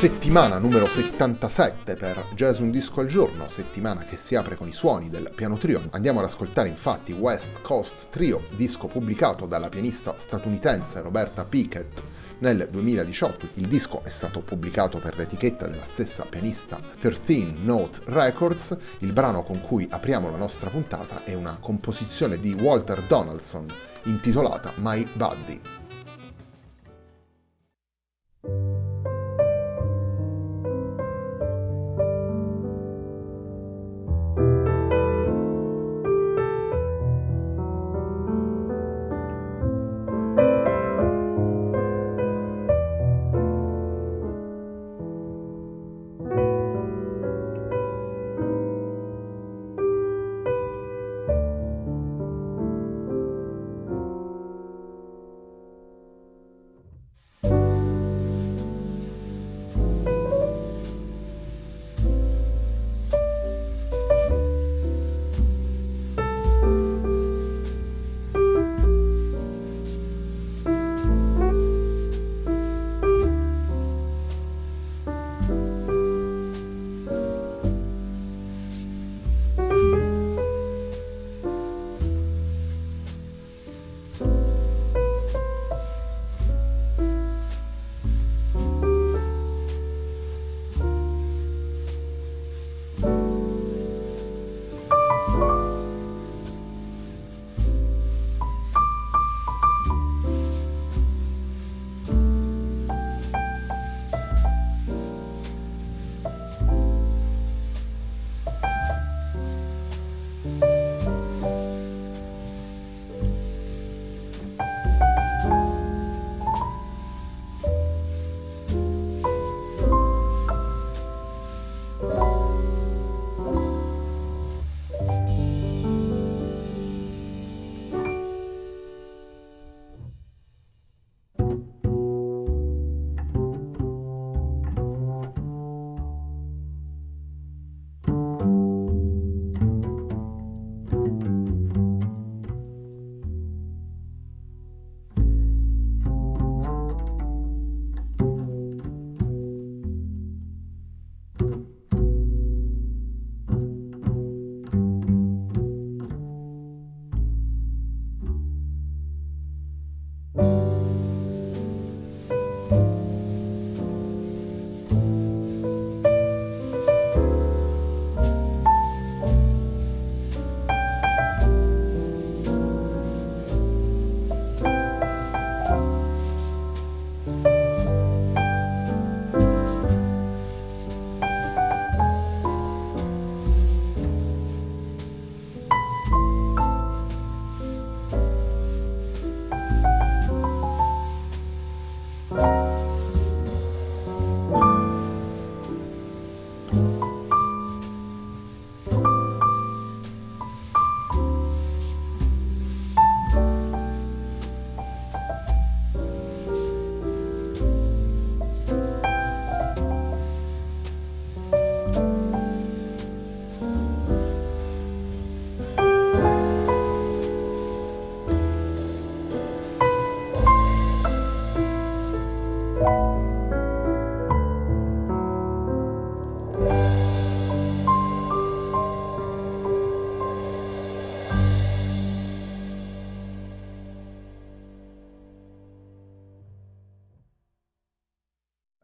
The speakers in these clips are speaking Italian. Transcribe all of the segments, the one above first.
Settimana numero 77 per Jazz Un Disco al Giorno, settimana che si apre con i suoni del piano trio. Andiamo ad ascoltare infatti West Coast Trio, disco pubblicato dalla pianista statunitense Roberta Pickett nel 2018. Il disco è stato pubblicato per l'etichetta della stessa pianista 13 Note Records. Il brano con cui apriamo la nostra puntata è una composizione di Walter Donaldson intitolata My Buddy.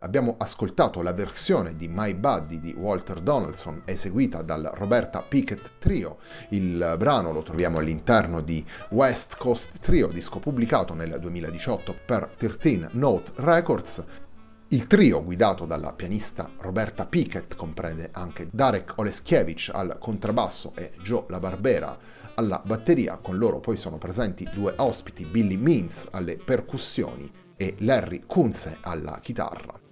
Abbiamo ascoltato la versione di My Buddy di Walter Donaldson eseguita dal Roberta Pickett Trio. Il brano lo troviamo all'interno di West Coast Trio, disco pubblicato nel 2018 per 13 Note Records. Il trio, guidato dalla pianista Roberta Pickett, comprende anche Darek Oleskiewicz al contrabbasso e Joe La Barbera alla batteria. Con loro poi sono presenti due ospiti, Billy Means alle percussioni e Larry Kunze alla chitarra.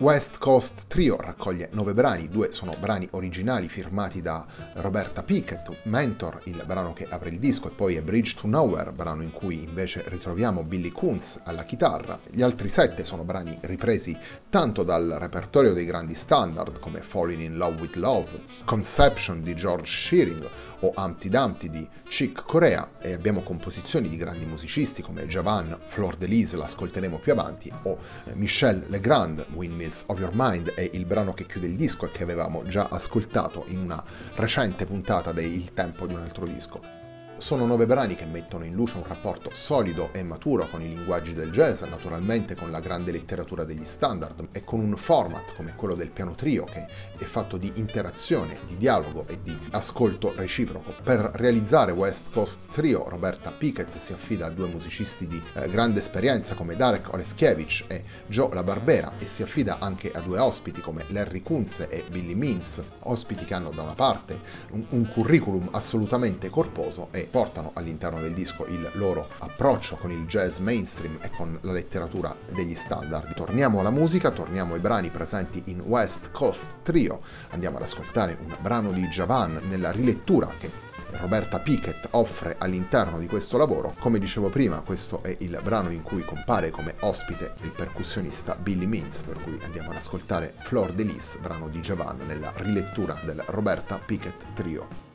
West Coast Trio raccoglie nove brani, due sono brani originali firmati da Roberta Pickett, Mentor, il brano che apre il disco, e poi è Bridge to Nowhere, brano in cui invece ritroviamo Billy Kunz alla chitarra. Gli altri sette sono brani ripresi tanto dal repertorio dei grandi standard come Falling in Love with Love, Conception di George Shearing o Humpty Dumpty di Chick Corea e abbiamo composizioni di grandi musicisti come Javan, Flor Delise, l'ascolteremo più avanti, o eh, Michel Legrand, Windmills of Your Mind è il brano che chiude il disco e che avevamo già ascoltato in una recente puntata di Il tempo di un altro disco. Sono nove brani che mettono in luce un rapporto solido e maturo con i linguaggi del jazz, naturalmente con la grande letteratura degli standard e con un format come quello del piano trio che è fatto di interazione, di dialogo e di ascolto reciproco. Per realizzare West Coast Trio, Roberta Pickett si affida a due musicisti di eh, grande esperienza come Darek Oleskiewicz e Joe La Barbera e si affida anche a due ospiti come Larry Kunze e Billy Means, ospiti che hanno da una parte un, un curriculum assolutamente corposo e portano all'interno del disco il loro approccio con il jazz mainstream e con la letteratura degli standard. Torniamo alla musica, torniamo ai brani presenti in West Coast Trio, andiamo ad ascoltare un brano di Javan nella rilettura che Roberta Pickett offre all'interno di questo lavoro. Come dicevo prima, questo è il brano in cui compare come ospite il percussionista Billy Mintz, per cui andiamo ad ascoltare Flor de Lis, brano di Javan nella rilettura del Roberta Pickett Trio.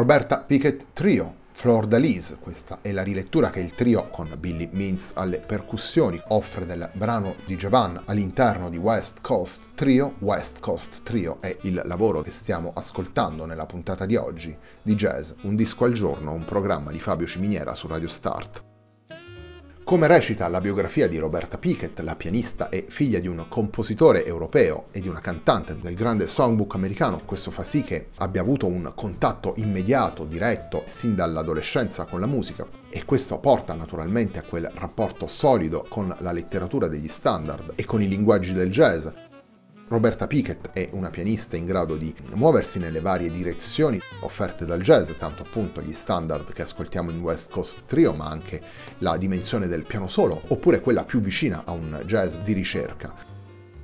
Roberta Pickett Trio, Flor Dalise, questa è la rilettura che il trio con Billy Mintz alle percussioni offre del brano di Javan all'interno di West Coast Trio. West Coast Trio è il lavoro che stiamo ascoltando nella puntata di oggi di Jazz, un disco al giorno, un programma di Fabio Ciminiera su Radio Start. Come recita la biografia di Roberta Pickett, la pianista e figlia di un compositore europeo e di una cantante del grande songbook americano, questo fa sì che abbia avuto un contatto immediato, diretto, sin dall'adolescenza con la musica. E questo porta naturalmente a quel rapporto solido con la letteratura degli standard e con i linguaggi del jazz, Roberta Pickett è una pianista in grado di muoversi nelle varie direzioni offerte dal jazz, tanto appunto gli standard che ascoltiamo in West Coast Trio, ma anche la dimensione del piano solo, oppure quella più vicina a un jazz di ricerca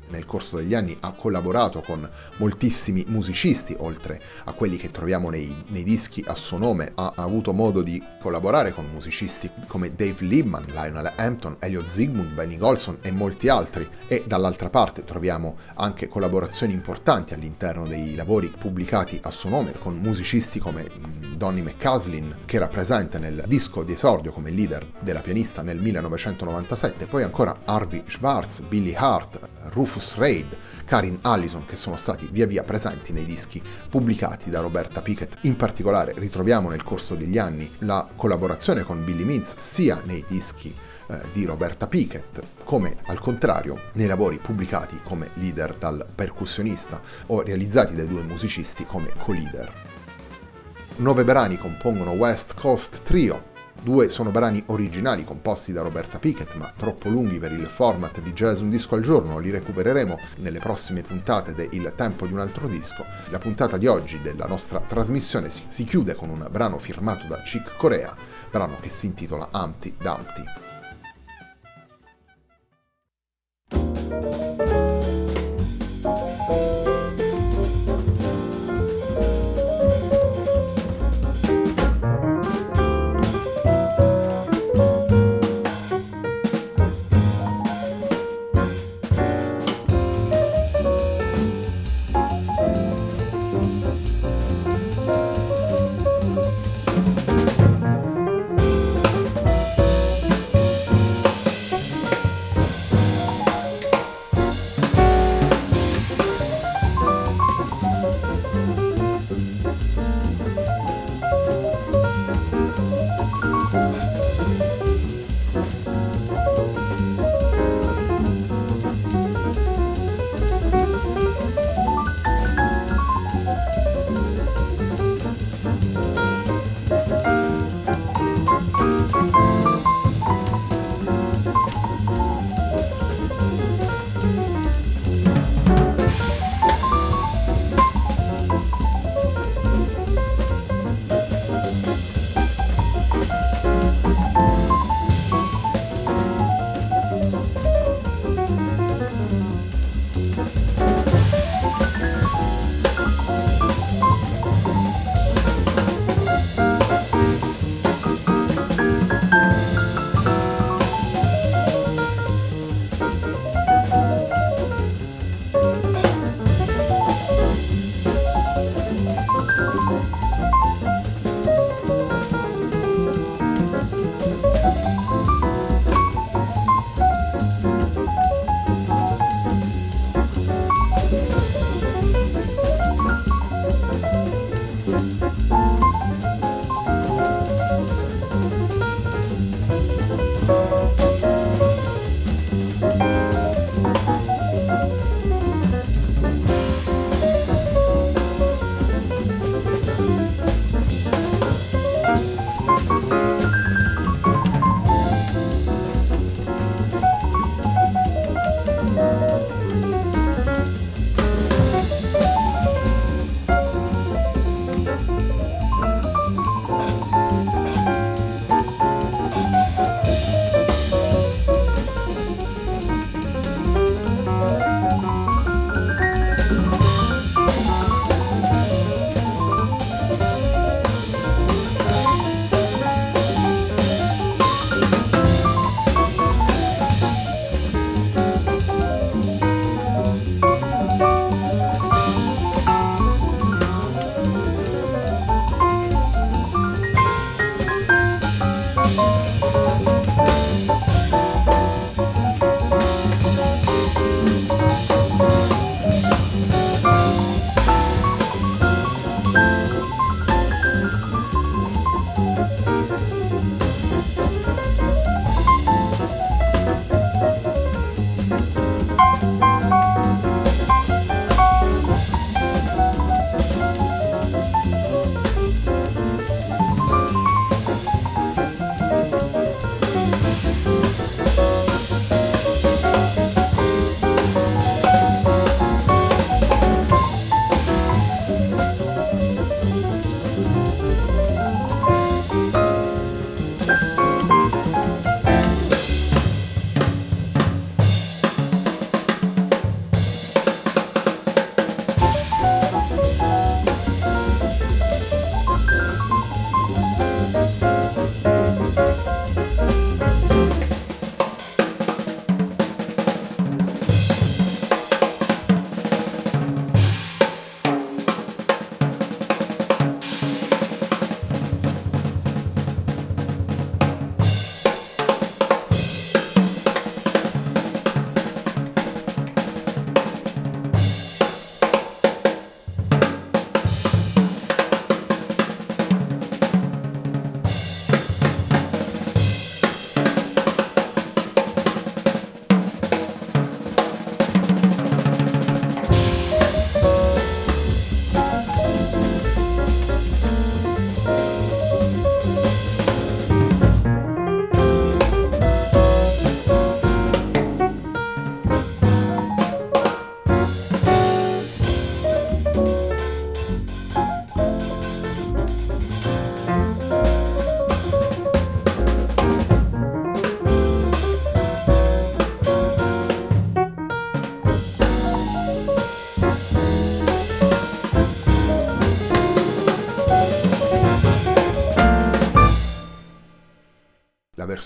nel corso degli anni ha collaborato con moltissimi musicisti, oltre a quelli che troviamo nei, nei, dischi a suo nome, ha avuto modo di collaborare con musicisti come Dave Liebman, Lionel Hampton, Elliot Zygmunt, Benny Golson e molti altri, e dall'altra parte troviamo anche collaborazioni importanti all'interno dei lavori pubblicati a suo nome con musicisti come mm, Donny McCaslin, che era presente nel disco di esordio come leader della pianista nel 1997, poi ancora Harvey Schwartz, Billy Hart, Rufus Reid, Karin Allison, che sono stati via via presenti nei dischi pubblicati da Roberta Pickett. In particolare ritroviamo nel corso degli anni la collaborazione con Billy Mintz sia nei dischi eh, di Roberta Pickett, come al contrario nei lavori pubblicati come leader dal percussionista o realizzati dai due musicisti come co-leader. Nove brani compongono West Coast Trio, Due sono brani originali composti da Roberta Pickett, ma troppo lunghi per il format di Jazz Un Disco al Giorno, li recupereremo nelle prossime puntate de Il Tempo di un altro disco. La puntata di oggi della nostra trasmissione si chiude con un brano firmato da Chick Corea, brano che si intitola Humpty Dumpty.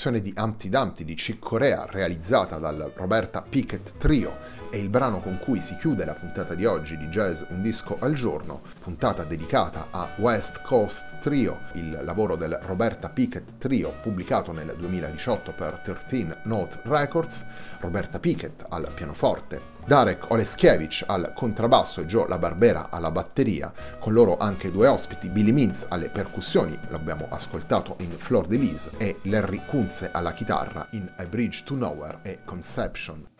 Versione di Humpty Dumpty di Chick Corea realizzata dal Roberta Pickett Trio è il brano con cui si chiude la puntata di oggi di Jazz Un disco al giorno, puntata dedicata a West Coast Trio, il lavoro del Roberta Pickett Trio pubblicato nel 2018 per 13 Note Records, Roberta Pickett al pianoforte, Darek Oleskiewicz al contrabbasso e Joe La Barbera alla batteria, con loro anche due ospiti, Billy Mintz alle percussioni, l'abbiamo ascoltato in Flor de Lis, e Larry Kunze alla chitarra in A Bridge to Nowhere e Conception.